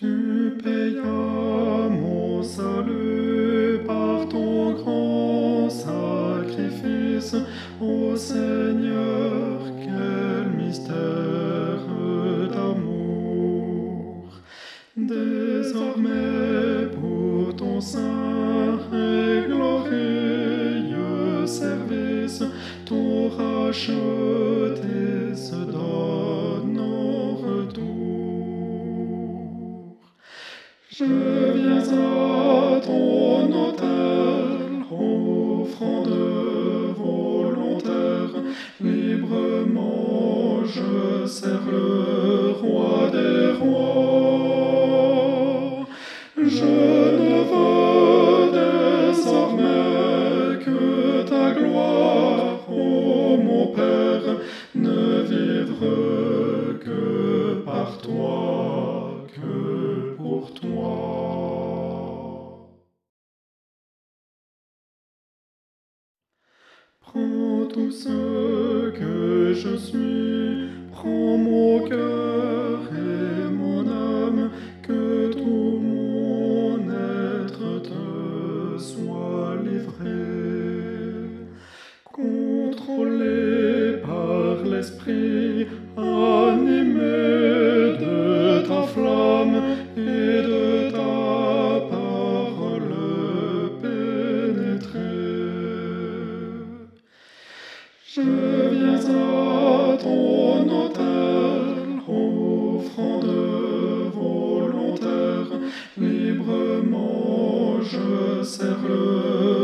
Tu payas mon salut par ton grand sacrifice, ô Seigneur, quel mystère d'amour. Désormais pour ton saint et glorieux service, ton racheté se donne Je Prends tout ce que je suis, prends mon cœur et mon âme, que tout mon être te soit livré. Contrôlé par l'esprit, viens à ton autel, offrande volontaire, librement je sers le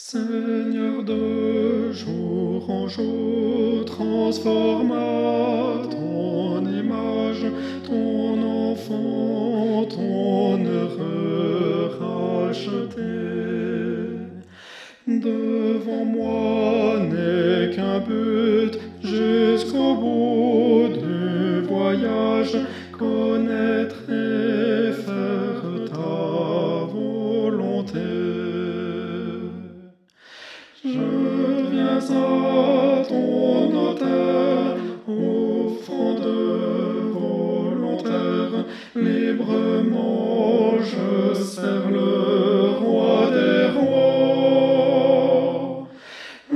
Seigneur de jour en jour, transforma ton image, ton enfant, ton heureux racheté. Devant moi n'est qu'un but jusqu'au bout du voyage, connaître viens à ton autel, offrande volontaire, librement je sers le roi des rois.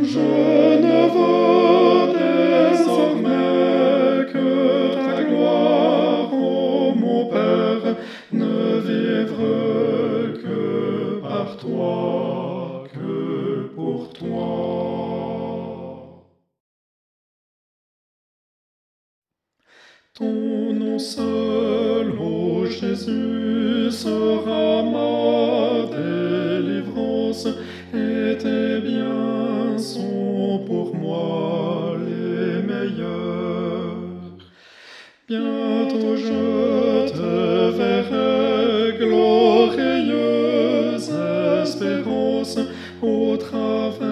Je ne veux désormais que ta gloire, ô mon Père, ne vivre que par toi, Ton nom seul, ô Jésus, sera ma délivrance, et tes biens sont pour moi les meilleurs. Bientôt je te verrai, glorieuse espérance, au travers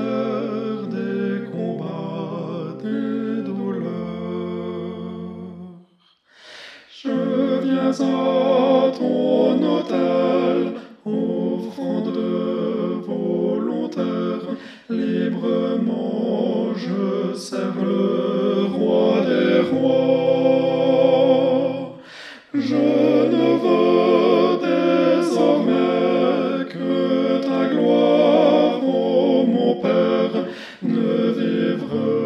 viens à ton autel, offrande volontaire, librement je sers le roi des rois. Je ne veux désormais que ta gloire, ô mon Père, ne vivre